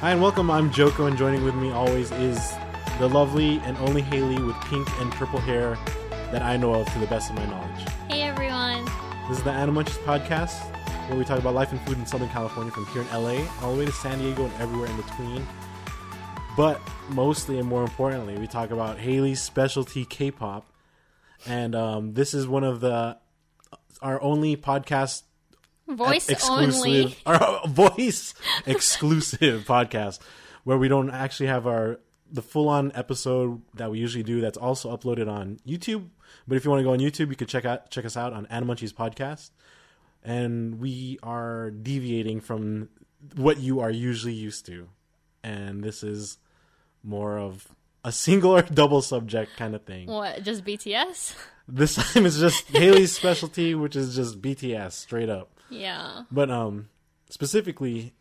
Hi and welcome. I'm Joco, and joining with me always is the lovely and only Haley with pink and purple hair that I know of to the best of my knowledge. Hey everyone. This is the Animunchies podcast, where we talk about life and food in Southern California from here in LA all the way to San Diego and everywhere in between. But mostly and more importantly, we talk about Haley's specialty K-pop, and um, this is one of the our only podcast Voice exclusive only. our uh, voice exclusive podcast where we don't actually have our the full on episode that we usually do that's also uploaded on YouTube. But if you want to go on YouTube, you can check out check us out on Animunchies podcast. And we are deviating from what you are usually used to. And this is more of a single or double subject kind of thing. What? Just BTS? This time it's just Haley's specialty, which is just BTS straight up. Yeah. But um specifically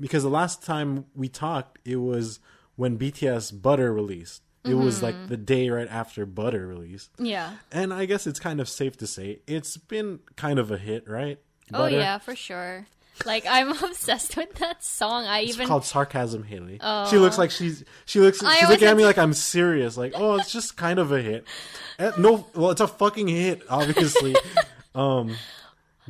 because the last time we talked it was when BTS Butter released. It was Mm-hmm. like the day right after Butter released. Yeah. And I guess it's kind of safe to say it's been kind of a hit, right? Oh yeah, for sure. Like I'm obsessed with that song. I It's even called sarcasm, Haley. She looks like she's she looks I she's looking at me like I'm serious. Like, oh, it's just kind of a hit. Eh, No, well, it's a fucking hit, obviously. um,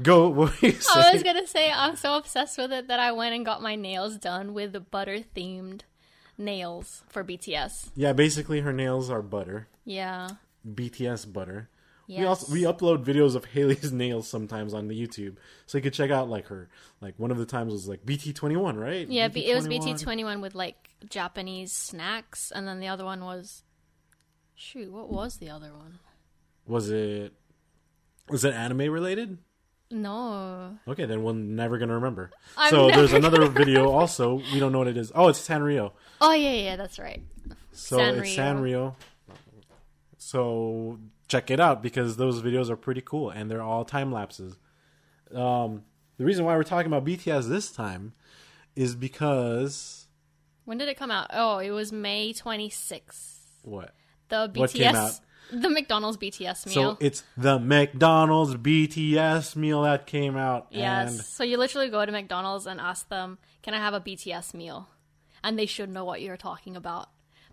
go. What were you I was gonna say I'm so obsessed with it that I went and got my nails done with the butter themed nails for BTS. Yeah, basically, her nails are butter. Yeah. BTS butter. Yes. We also we upload videos of Haley's nails sometimes on the YouTube, so you could check out like her. Like one of the times was like BT twenty one, right? Yeah, B- it was BT21. BT21 with like Japanese snacks, and then the other one was. Shoot, what was the other one? Was it was it anime related? No. Okay, then we're never gonna remember. I'm so there's another video also. We don't know what it is. Oh, it's Sanrio. Oh yeah, yeah, that's right. So Sanrio. it's Sanrio. So check it out because those videos are pretty cool and they're all time lapses. Um, the reason why we're talking about BTS this time is because When did it come out? Oh, it was May 26th. what? The What came out? BTS, the McDonald's BTS meal. So it's the McDonald's BTS meal that came out. yes. So you literally go to McDonald's and ask them, "Can I have a BTS meal?" And they should know what you're talking about.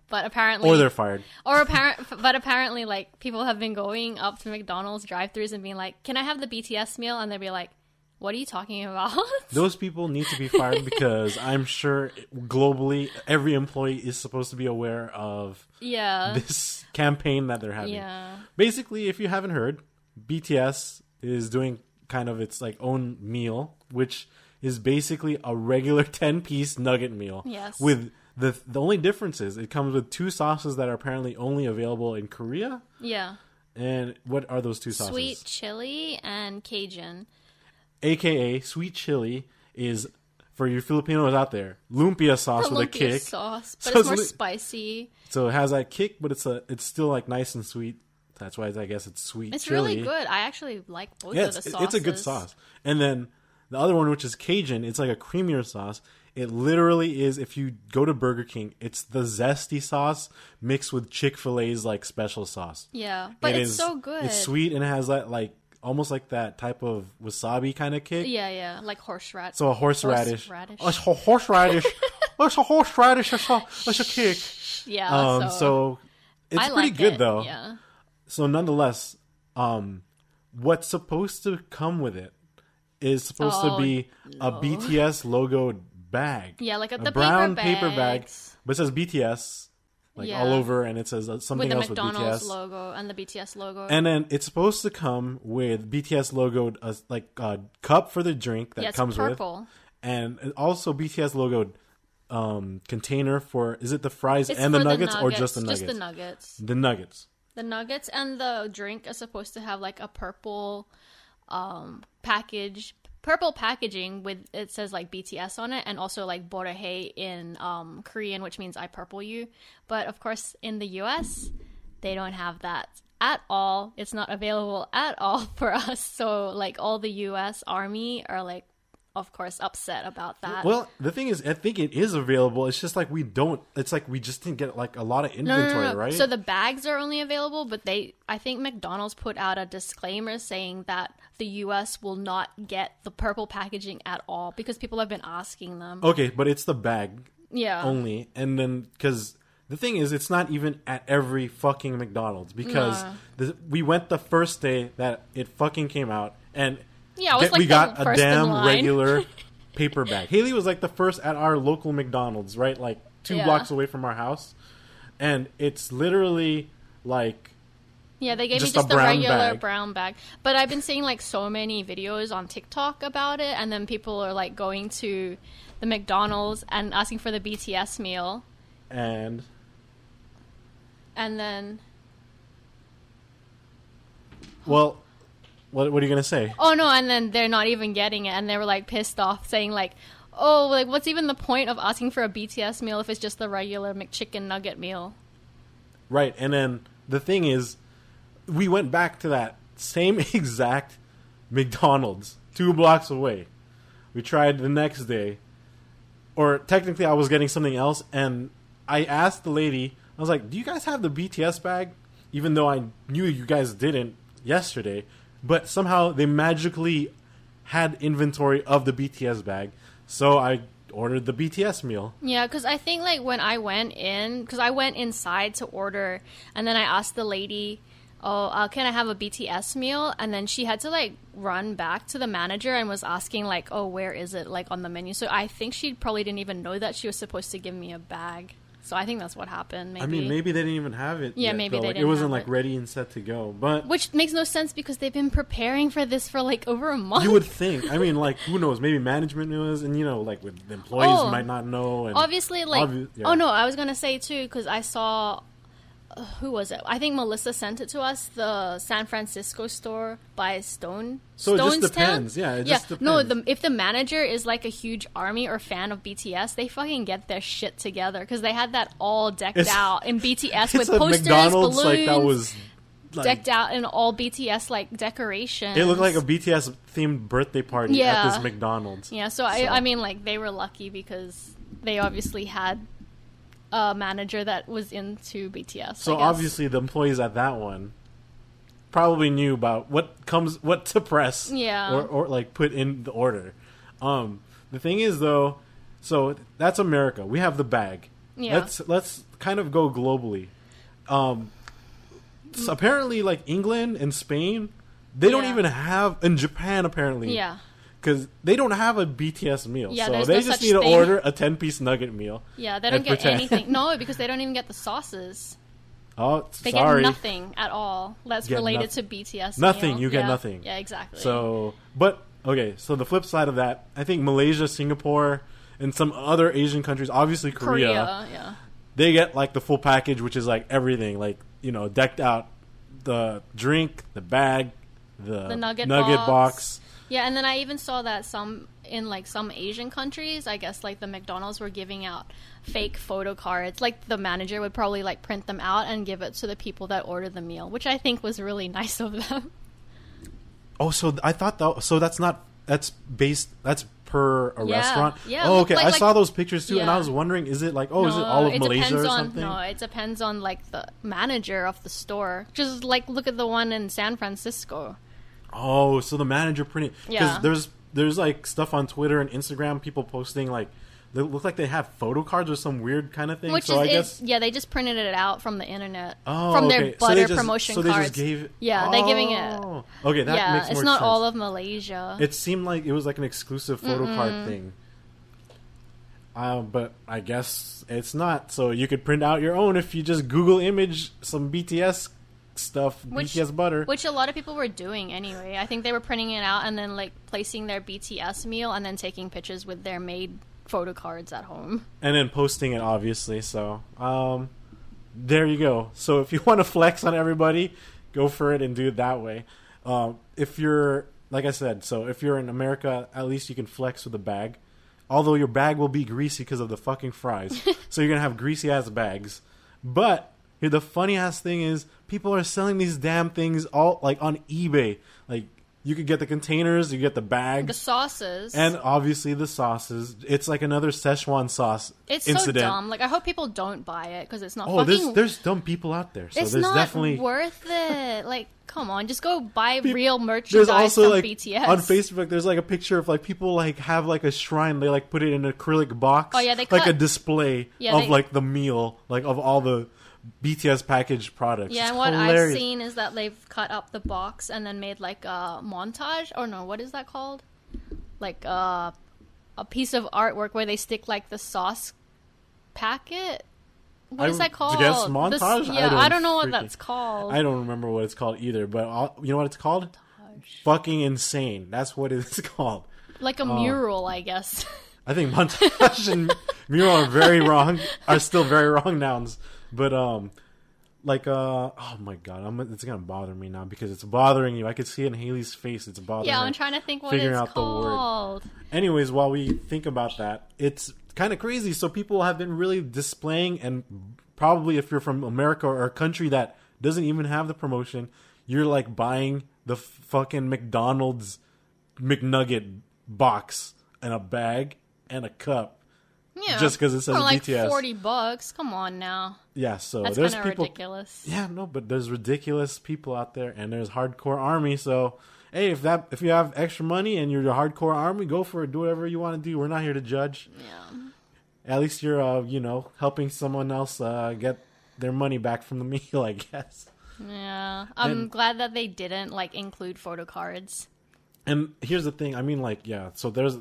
But apparently, or they're fired. or apparent, but apparently, like people have been going up to McDonald's drive-throughs and being like, "Can I have the BTS meal?" And they'll be like, "What are you talking about?" Those people need to be fired because I'm sure globally every employee is supposed to be aware of yeah, this campaign that they're having. yeah, Basically, if you haven't heard, BTS is doing kind of its like own meal, which is basically a regular 10 piece nugget meal. Yes. With the the only difference is it comes with two sauces that are apparently only available in Korea. yeah. And what are those two sauces? Sweet chili and Cajun. AKA sweet chili is for you Filipinos out there, lumpia sauce with a Lumpia kick. sauce, but So it's it's more li- spicy. So it has that kick, but it's a it's still like nice and sweet. That's why I guess it's sweet It's chili. really good. I actually like both Yeah, of the sauces. it's a good sauce. And then the other one, which is Cajun, it's like a creamier sauce. It literally is. If you go to Burger King, it's the zesty sauce mixed with Chick Fil A's like special sauce. Yeah, but It it's is- so good. It's sweet and it has that like almost like that type of wasabi kind of kick. Yeah, yeah, like horseradish. So a horseradish. Horseradish. Oh, it's a horseradish. oh, it's a horseradish. It's a, it's a kick. yeah, Um, so, so it's I pretty like good it, though. Yeah, So nonetheless, um, what's supposed to come with it is supposed Oh, to be a BTS logoed bag. Yeah, like a- the brown paper bag, but it says BTS like Yeah. all over, and it says uh, something with the else McDonald's with BTS. logo and the BTS logo. And then it's supposed to come with BTS logoed uh, like a cup for the drink that yeah, comes with, purple. and also BTS logoed um, container for is it the fries It's and the for nuggets, or just the nuggets? Just the nuggets. The nuggets. The nuggets and the drink are supposed to have like a purple um package purple packaging with it says like BTS on it and also like Borahae in um Korean which means I purple you. But of course in the US they don't have that at all. It's not available at all for us. So like all the US army are like of course upset about that. Well, the thing is, I think it is available. It's just like we don't. It's like we just didn't get like a lot of No, no, inventory, no, no. right? So the bags are only available, but they, I think McDonald's put out a disclaimer saying that the U.S. will not get the purple packaging at all because people have been asking them. okay, but it's the bag yeah, only, and then because the thing is, it's not even at every fucking McDonald's because the, we went the first day that it fucking came out, and Yeah, I was, get- like, we the got a damn regular paper bag. Haley was like the first at our local McDonald's, right, like two Yeah. blocks away from our house, and it's literally like yeah. They gave just me just brown regular bag. brown bag, but I've been seeing like so many videos on TikTok about it, and then people are like going to the McDonald's and asking for the BTS meal, and and then well, what what are you gonna say? Oh no, and then they're not even getting it, and they were like pissed off, saying like, "Oh, like what's even the point of asking for a BTS meal if it's just the regular McChicken nugget meal?" Right, and then the thing is, we went back to that same exact McDonald's two blocks away. We tried the next day, or technically, I was getting something else, and I asked the lady, I was like, "Do you guys have the BTS bag?" Even though I knew you guys didn't yesterday, but somehow they magically had inventory of the BTS bag, so I ordered the BTS meal. Yeah, because I think like when I went in, because I went inside to order, and then I asked the lady, "Oh, uh, can I have a BTS meal?" And then she had to like run back to the manager and was asking like, "Oh, where is it like on the menu?" So I think she probably didn't even know that she was supposed to give me a bag. So I think that's what happened. Maybe. I mean, maybe they didn't even have it. Yeah, yet, maybe though. they like, it didn't It wasn't like it. ready and set to go. But Which makes no sense because they've been preparing for this for like over a month. you would think. I mean, like who knows? Maybe management knows, and you know, like with the employees Oh. might not know. And obviously like obvi- yeah. oh no i was gonna say too because i saw who was it i think melissa sent it to us the san francisco store by stone So it just Stonestown? depends. Yeah, it yeah just no the, if the manager is like a huge army or fan of bts they fucking get their shit together because they had that all decked It's- out in bts with posters McDonald's balloons like that was. Like, decked out in all bts like decorations It looked like a BTS themed birthday party Yeah. at this McDonald's. Yeah, so, I, I mean, like they were lucky because they obviously had a manager that was into BTS. So obviously, the employees at that one probably knew about what comes, what to press, Yeah. or, or like put in the order. Um, the thing is, though, so that's America. We have the bag. Yeah. Let's let's kind of go globally. Um, so apparently, like England and Spain, they don't even have. In Japan, apparently, yeah, because they don't have a BTS meal. Yeah, so they no just need to thing. order a ten piece nugget meal. yeah, they don't get pretend. anything. No, because they don't even get the sauces. Oh, They sorry. get nothing at all that's Get related noth- to BTS. Nothing, meal. you get Yeah. nothing. Yeah, exactly. So, but okay. So the flip side of that, I think Malaysia, Singapore, and some other Asian countries, obviously Korea, Korea, yeah, they get like the full package, which is like everything, like you know, decked out, the drink, the bag, the, The nugget box. box. Yeah, and then I even saw that some in like some Asian countries, I guess like the McDonald's were giving out fake photo cards. Like the manager would probably like print them out and give it to the people that ordered the meal, which I think was really nice of them. Oh, so I thought that. So that's not. That's based. That's per a Yeah, restaurant. yeah, Oh, okay. like- I like- saw those pictures too, and I was wondering, is it like, oh, is it No, all of it Malaysia or on, something? No, it depends on like the manager of the store. Just like look at the one in San Francisco. Oh, so the manager printed because Yeah. there's there's like stuff on Twitter and Instagram, people posting like they look like they have photo cards or some weird kind of thing. Which so is guess yeah, they just printed it out from the internet oh, from their okay. So butter they just- promotion so they cards. just gave yeah, they're giving it. Oh. Okay, that yeah, makes it's not sense. all of Malaysia. It seemed like it was like an exclusive photo card thing. Um, but I guess it's not. So you could print out your own if you just Google image some BTS stuff, Which- BTS butter. which a lot of people were doing anyway. I think they were printing it out and then like placing their BTS meal and then taking pictures with their made photo cards at home. and then posting it obviously so um there you go. So if you want to flex on everybody, go for it and do it that way. Um, if you're like I said, so if you're in America, at least you can flex with a bag. Although your bag will be greasy because of the fucking fries, so you're gonna have greasy ass bags. But here, the funny ass thing is, people are selling these damn things all like on eBay. Like you could get the containers, you get the bags, The sauces. and obviously the sauces. It's like another Szechuan sauce it's incident. so dumb. Like I hope people don't buy it because it's not Oh, there's fucking. there's dumb people out there. So it's there's not definitely worth it. Like, come on, just go buy real merchandise there's also like BTS on Facebook. There's like a picture of like people like have like a shrine. They like put it in an acrylic box. Oh, yeah, they cut... like a display Yeah, of they- like the meal, like of all the BTS packaged products. Yeah, It's and what hilarious. I've seen is that they've cut up the box and then made like a montage. Or no, what is that called? Like uh, a piece of artwork where they stick like the sauce packet. What I is that called? guess montage? I yeah, don't I don't know what that's called. I don't remember what it's called either, but I'll, you know what it's called? Montage. Fucking insane. That's what it's called. like a Oh. mural, I guess. I think montage and mural are very wrong. Are still very wrong nouns. But um, like uh, oh my god, I'm, it's gonna bother me now because it's bothering you. I could see it in Haley's face. It's bothering. yeah. I'm trying to think what figuring it's out the word. called. Anyways, while we think about that, it's kind of crazy. So people have been really displaying, and probably if you're from America or a country that doesn't even have the promotion, you're like buying the fucking McDonald's McNugget box and a bag and a cup. Yeah, Just 'cause it says like BTS. forty bucks. Come on now, Yeah, so that's there's people. ridiculous. Yeah, no, but there's ridiculous people out there, and there's hardcore army. So, hey, if that if you have extra money and you're a hardcore army, go for it. Do whatever you want to do. We're not here to judge. Yeah. At least you're, uh, you know, helping someone else uh, get their money back from the meal. I guess. Yeah, I'm And- glad that they didn't like include photo cards. And here's the thing. I mean, like, yeah. So there's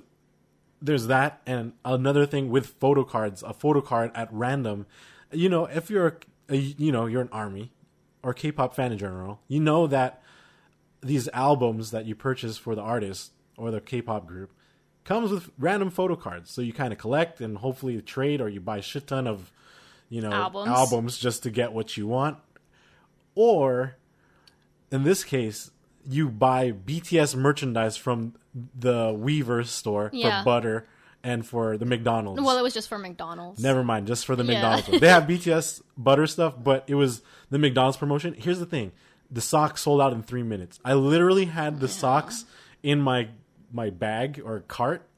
there's that, and another thing with photo cards. A photo card at random. You know, if you're, a, you know, you're an army or K-pop fan in general, you know that these albums that you purchase for the artist or the K-pop group comes with random photo cards. So you kind of collect and hopefully trade, or you buy a shit ton of, you know, Albums. albums just to get what you want. Or, in this case, you buy BTS merchandise from the Weverse store Yeah. for butter and for the McDonald's. Well, it was just for McDonald's. Never mind, just for the Yeah. McDonald's. They have BTS butter stuff, but it was the McDonald's promotion. Here's the thing: the socks sold out in three minutes. I literally had the socks in my my bag or cart,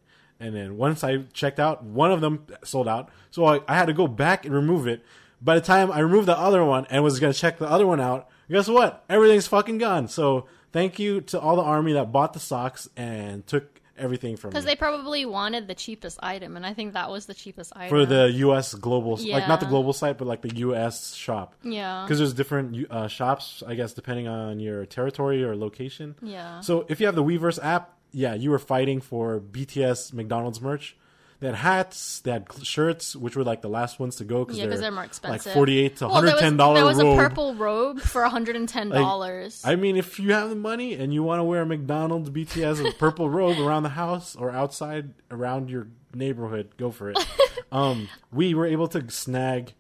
and then once I checked out, one of them sold out. So I, I had to go back and remove it. By the time I removed the other one and was gonna check the other one out, guess what? Everything's fucking gone. So thank you to all the army that bought the socks and took everything from me. Because they probably wanted the cheapest item, and I think that was the cheapest item. for the U.S. global, like not the global site, but like the U.S. shop. Yeah. Because there's different uh, shops, I guess, depending on your territory or location. Yeah. So if you have the Weverse app, yeah, you were fighting for BTS McDonald's merch. They had hats, they had shirts, which were like the last ones to go because Yeah, they're, they're more expensive. Like forty-eight to well, one there hundred was, there was a purple robe for $110. I mean, if you have the money and you want to wear a McDonald's BTS a purple robe around the house or outside around your neighborhood, go for it. um, we were able to snag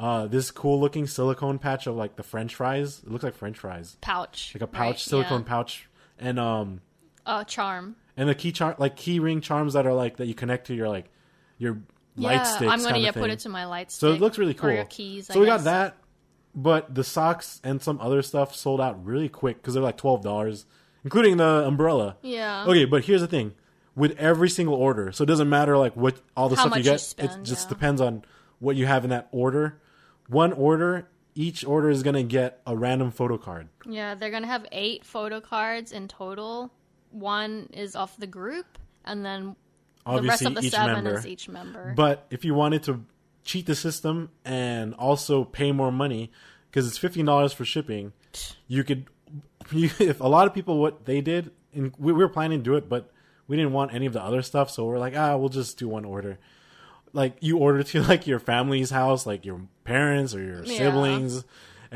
uh, this cool looking silicone patch of like the French fries. It looks like French fries, pouch. like a pouch, right, silicone yeah. pouch, and um, Uh, charm. And the key char like key ring charms that are like that you connect to your like your light yeah, sticks. I'm gonna yeah, put it to my light stick. So it looks really cool. Keys, I so we got that, but the socks and some other stuff sold out really quick because they're like twelve dollars, including the umbrella. Yeah. Okay, but here's the thing: with every single order, so it doesn't matter like what all the How stuff you much you get. spend, it just yeah. depends on what you have in that order. One order, each order is gonna get a random photo card. Yeah, they're gonna have eight photo cards in total. One is off the group, and then the rest Obviously, of the each seven member. is each member. But if you wanted to cheat the system and also pay more money, because it's fifteen dollars for shipping, you could. You, if a lot of people what they did, and we, we were planning to do it, but we didn't want any of the other stuff, so we're like, ah, we'll just do one order. Like you order to like your family's house, like your parents or your Yeah. siblings,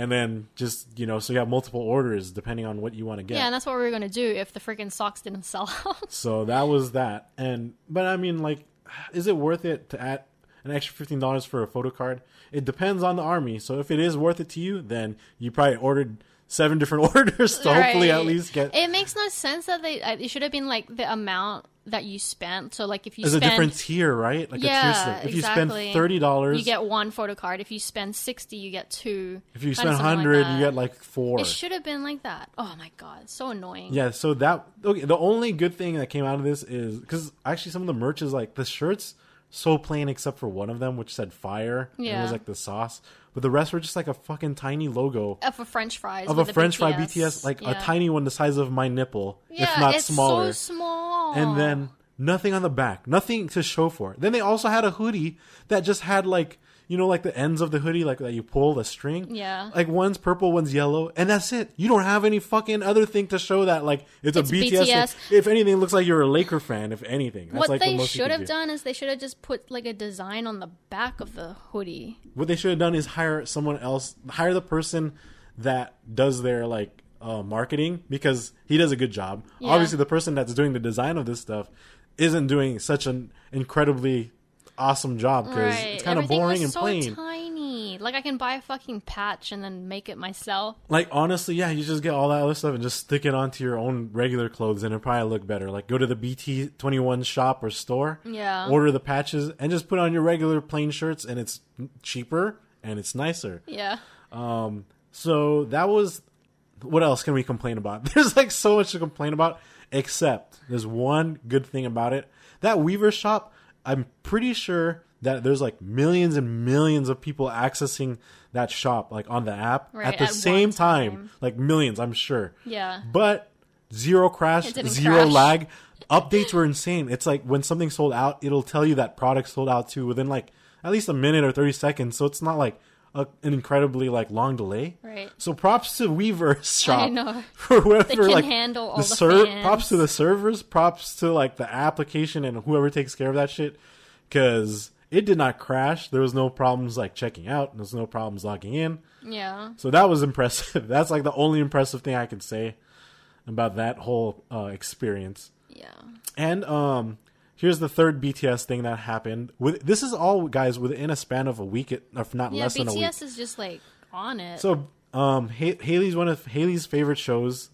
and then just you know, so you have multiple orders depending on what you want to get. yeah, and that's what we were gonna do if the freaking socks didn't sell out. So that was that. And but I mean like is it worth it to add an extra fifteen dollars for a photo card. It depends on the army. So if it is worth it to you, then you probably ordered seven different orders to hopefully at least get It makes no sense that they. uh, It should have been like the amount that you spent. So like if you as a difference here, right? Like Yeah. If you spend thirty dollars, you get one photo card. If you spend sixty, you get two. if you spend like hundred, that. you get like four. It should have been like that. Oh my god, so annoying. Yeah, so that okay. The only good thing that came out of this is because actually some of the merch is like the shirts so plain except for one of them which said fire. and it was like the sauce, but the rest were just like a fucking tiny logo Of a French fries. of a French fry BTS, BTS, like Yeah. a tiny one the size of my nipple, Yeah, if not it's smaller. so small. and then nothing on the back, nothing to show for it. Then they also had a hoodie that just had like you know like the ends of the hoodie like that you pull the string. Yeah. Like one's purple, one's yellow, and that's it. You don't have any fucking other thing to show that like it's, It's a BTS. BTS. If anything, it looks like you're a Laker fan. If anything, that's what like they the most should have do. done is they should have just put like a design on the back of the hoodie. What they should have done is hire someone else, hire the person that does their like uh, marketing because he does a good job. Yeah. Obviously, the person that's doing the design of this stuff isn't doing such an incredibly awesome job because Right. it's kind of boring and so plain. tiny. Like I can buy a fucking patch and then make it myself. like honestly, yeah, you just get all that other stuff and just stick it onto your own regular clothes, and it'll probably look better. Like go to the BT twenty one shop or store, Yeah. order the patches, and just put on your regular plain shirts, and it's cheaper and it's nicer. Yeah. Um, so that was what else can we complain about? There's like so much to complain about, except there's one good thing about it. That Weverse shop, I'm pretty sure that there's like millions and millions of people accessing that shop like on the app Right, at the at same time. time. Like millions, I'm sure. Yeah. But zero crash, zero crash. lag. Updates were insane. It's like when something sold out, it'll tell you that product sold out too within like at least a minute or 30 seconds. So it's not like a, an incredibly like long delay. Right. So props to Weverse shop. know. For whoever like handle all the the ser- fans. props to the servers, props to like the application and whoever takes care of that shit cuz it did not crash. There was no problems like checking out, there's no problems logging in. Yeah. So that was impressive. That's like the only impressive thing I can say about that whole uh, experience. Yeah. And um, here's the third BTS thing that happened. With this is all guys within a span of a week, if not Yeah. less than a week. BTS is just like on it. So um, ha- Haley's one of Haley's favorite shows,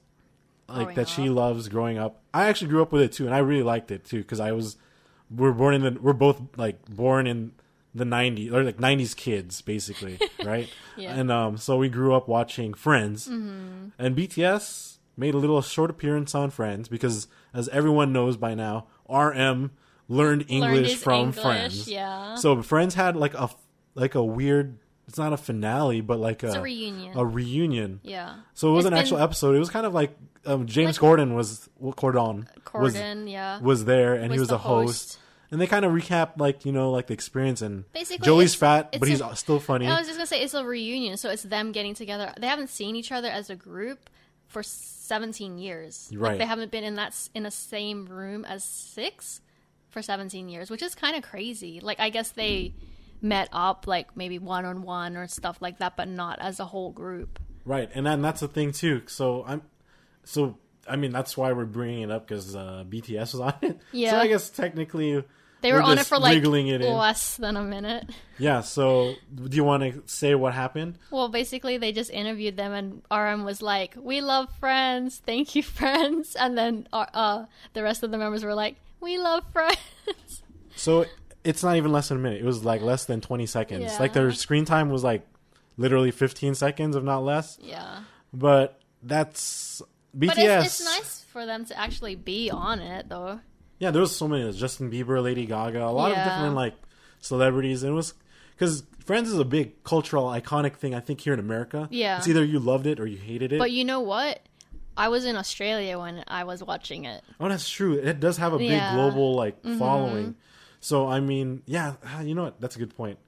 like Growing that she loves growing up. I actually grew up with it too, and I really liked it too because I was we're born in the we're both like born in the 90s or like 90s kids basically right Yeah. and um so we grew up watching friends Mm-hmm. and bts made a little short appearance on friends because as everyone knows by now rm learned english his from English, friends yeah. so friends had like a like a weird it's not a finale but like a, a reunion. a reunion yeah. so it was It's an actual episode it was kind of like um, james Like- gordon was well, Corden was, Corden, yeah. was there and he Was was the a host. host. And they kind of recap like you know like the experience and Basically, Joey's it's- fat it's but he's a- still funny. I was just gonna say it's a reunion, so it's them getting together. They haven't seen each other as a group for 17 years. Like, Right. they haven't been in that in the same room as six for 17 years, which is kind of crazy. Like I guess they met up like maybe one on one or stuff like that, but not as a whole group. Right, and then that's the thing too. So I'm, so I mean that's why we're bringing it up because uh, BTS was on it. Yeah. So I guess technically They were we're on it for like it less than a minute. Yeah. So do you want to say what happened? Well, basically, they just interviewed them, and RM was like, "We love Friends, thank you, Friends," and then uh, uh, the rest of the members were like, "We love Friends." So it's not even less than a minute. It was like less than twenty seconds. Yeah. Like their screen time was like literally fifteen seconds, if not less. yeah, But that's BTS. but it's, it's nice for them to actually be on it, though. Yeah, there was so many. There's Justin Bieber, Lady Gaga, a lot Yeah. of different like celebrities, and it was because Friends is a big cultural iconic thing. I think here in America, Yeah. it's either you loved it or you hated it. But you know what? I was in Australia when I was watching it. oh, that's true. It does have a big Yeah. Mm-hmm. global like following. So I mean, yeah, ah, you know what? That's a good point.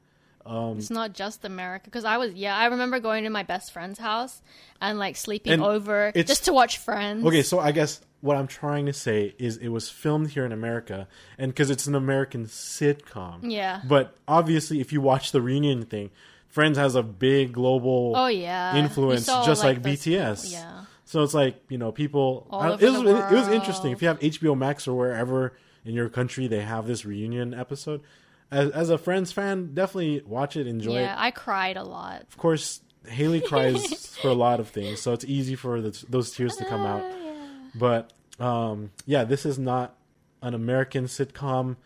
It's not just America because I was yeah I remember going to my best friend's house and like sleeping And over just to watch Friends. Okay, so I guess what I'm trying to say is it was filmed here in America, and because it's an American sitcom. Yeah. But obviously, if you watch the reunion thing, Friends has a big global Oh yeah, influence, saw, just like, this- BTS. Yeah. So it's like you know people. All I- it was the it was interesting. If you have HBO Max or wherever in your country they have this reunion episode, as, as a Friends fan, definitely watch it, enjoy yeah, it. I cried a lot. Of course, Haley cries for a lot of things, so it's easy for the, those tears to come out. But um, yeah, this is not an American sitcom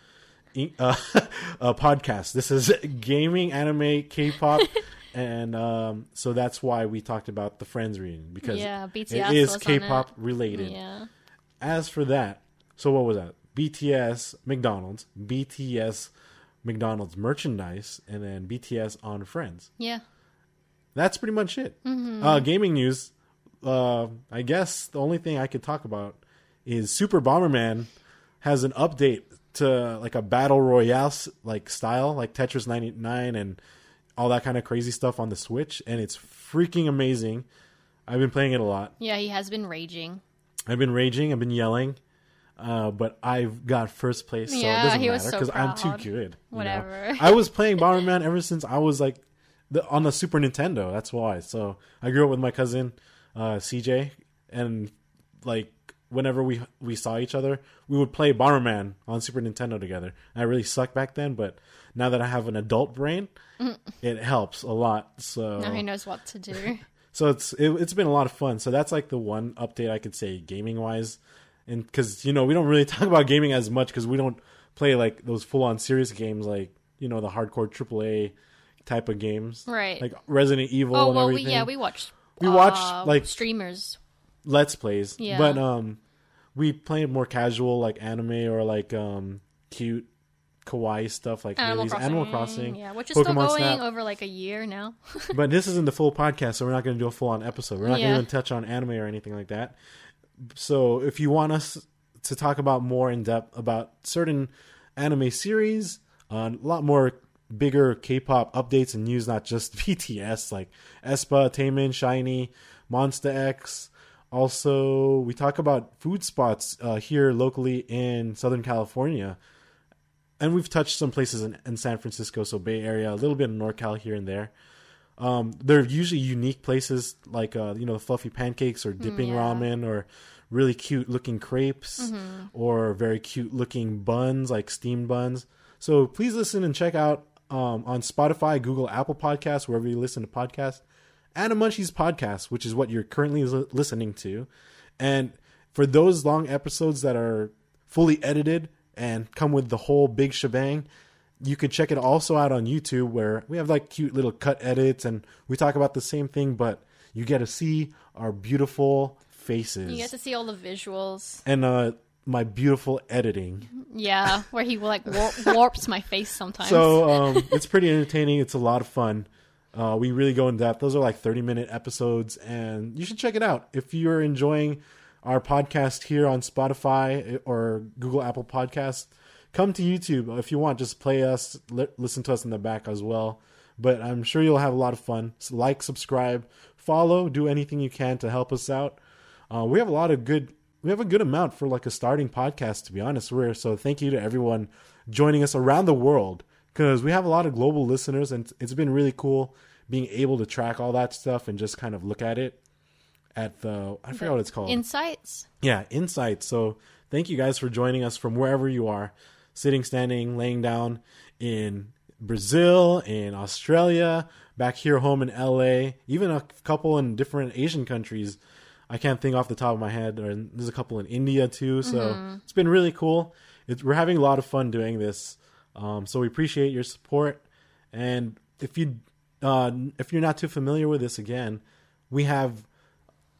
uh, a podcast. This is gaming, anime, K-pop, and um, so that's why we talked about the Friends reunion because Yeah, BTS is was on K-pop it. related. Yeah. As for that, so what was that? BTS McDonald's, BTS McDonald's merchandise, and then BTS on Friends. Yeah. That's pretty much it. Mm-hmm. Uh, gaming news. Uh, I guess the only thing I could talk about is Super Bomberman has an update to like a battle royale like style, like Tetris 99 and all that kind of crazy stuff on the Switch, and it's freaking amazing. I've been playing it a lot. Yeah, he has been raging. I've been raging. I've been yelling. Uh, but I've got first place, so Yeah, it doesn't matter was so because I'm too good. you know? Whatever. I was playing Bomberman ever since I was like the, on the Super Nintendo. That's why. So I grew up with my cousin uh, CJ, and like whenever we we saw each other, we would play Bomberman on Super Nintendo together. I really sucked back then, but now that I have an adult brain, it helps a lot. So Now he knows what to do. so it's it, it's been a lot of fun. So that's like the one update I could say gaming wise, and because you know we don't really talk about gaming as much because we don't play like those full on serious games like you know the hardcore AAA type of games, Right. Like Resident Evil. oh and well, we, yeah, we watched. We watched, uh, like- streamers. let's plays, Yeah. but um, we play more casual like anime or like um cute kawaii stuff like Animal Haley's Crossing. Animal Crossing, Yeah, which is still going Snap. over like a year now. but this isn't the full podcast, so we're not going to do a full on episode. We're not Yeah. going to even touch on anime or anything like that. So if you want us to talk about more in depth about certain anime series, uh, a lot more bigger K-pop updates and news, not just BTS like aespa, Taemin, SHINee, Monsta X. Also, we talk about food spots uh, here locally in Southern California and we've touched some places in, in San Francisco, so Bay Area, a little bit in NorCal here and there. Um, they're usually unique places like uh, you know fluffy pancakes or dipping yeah. ramen or really cute looking crepes or very cute looking buns like steamed buns. So please listen and check out um, on Spotify, Google, Apple Podcasts, wherever you listen to podcasts, and Animunchies podcast, which is what you're currently li- listening to. And for those long episodes that are fully edited and come with the whole big shebang, you can check it also out on YouTube where we have like cute little cut edits and we talk about the same thing, but you get to see our beautiful faces you get to see all the visuals. and uh, my beautiful editing. Yeah, where he like war- warps my face sometimes. So um, it's pretty entertaining. It's a lot of fun. Uh, we really go in depth. Those are like 30 minute episodes, and you should check it out. If you're enjoying our podcast here on Spotify or Google Apple Podcasts, come to YouTube. If you want, just play us, li- listen to us in the back as well. But I'm sure you'll have a lot of fun. So like, subscribe, follow, do anything you can to help us out. Uh, we have a lot of good. We have a good amount for like a starting podcast, to be honest. We're so thank you to everyone joining us around the world because we have a lot of global listeners, and it's been really cool being able to track all that stuff and just kind of look at it at the I forgot what it's called. insights. Yeah, insights So thank you guys for joining us from wherever you are, sitting, standing, laying down in Brazil, in Australia, back here home in LA, even a couple in different Asian countries. I can't think off the top of my head. Or there's a couple in India too. So it's been really cool. It's, we're having a lot of fun doing this. Um, so we appreciate your support. And if you uh, if you're not too familiar with this, again, we have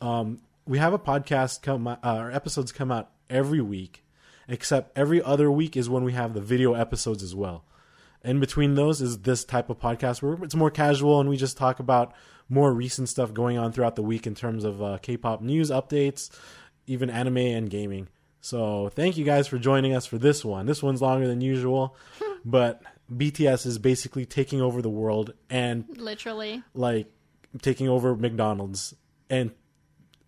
um, we have a podcast come uh, our episodes come out every week, except every other week is when we have the video episodes as well. In between those is this type of podcast where it's more casual and we just talk about more recent stuff going on throughout the week in terms of uh, K-pop news updates, even anime and gaming. So thank you guys for joining us for this one. This one's longer than usual, but BTS is basically taking over the world and Literally. like taking over McDonald's and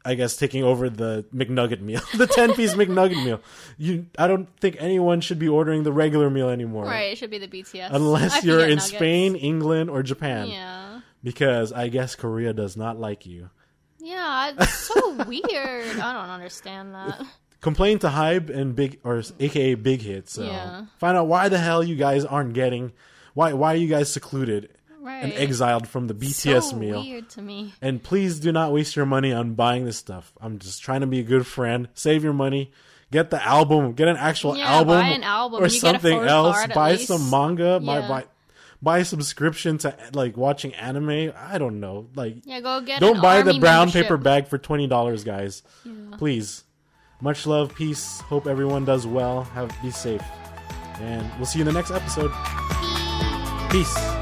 I guess taking over the McNugget meal, the ten piece McNugget meal. You, I don't think anyone should be ordering the regular meal anymore, Right, it should be the BTS. I unless you're in nuggets. Spain, England, or Japan. Yeah. Because I guess Korea does not like you. Yeah, it's so weird. I don't understand that. complain to Hybe and Big or AKA Big Hit. So Yeah. find out why the hell you guys aren't getting why why are you guys secluded and exiled from the BTS so meal. weird to me. And please do not waste your money on buying this stuff. I'm just trying to be a good friend. Save your money. Get the album. Get an actual Yeah, album, buy an album. or You something else. Buy least. some manga. Yeah. buy buy a subscription to like watching anime. I don't know. Like Yeah, go get. don't buy the brown membership. paper bag for twenty dollars, guys. Please. Much love, peace. Hope everyone does well. Have be safe, and we'll see you in the next episode. Peace.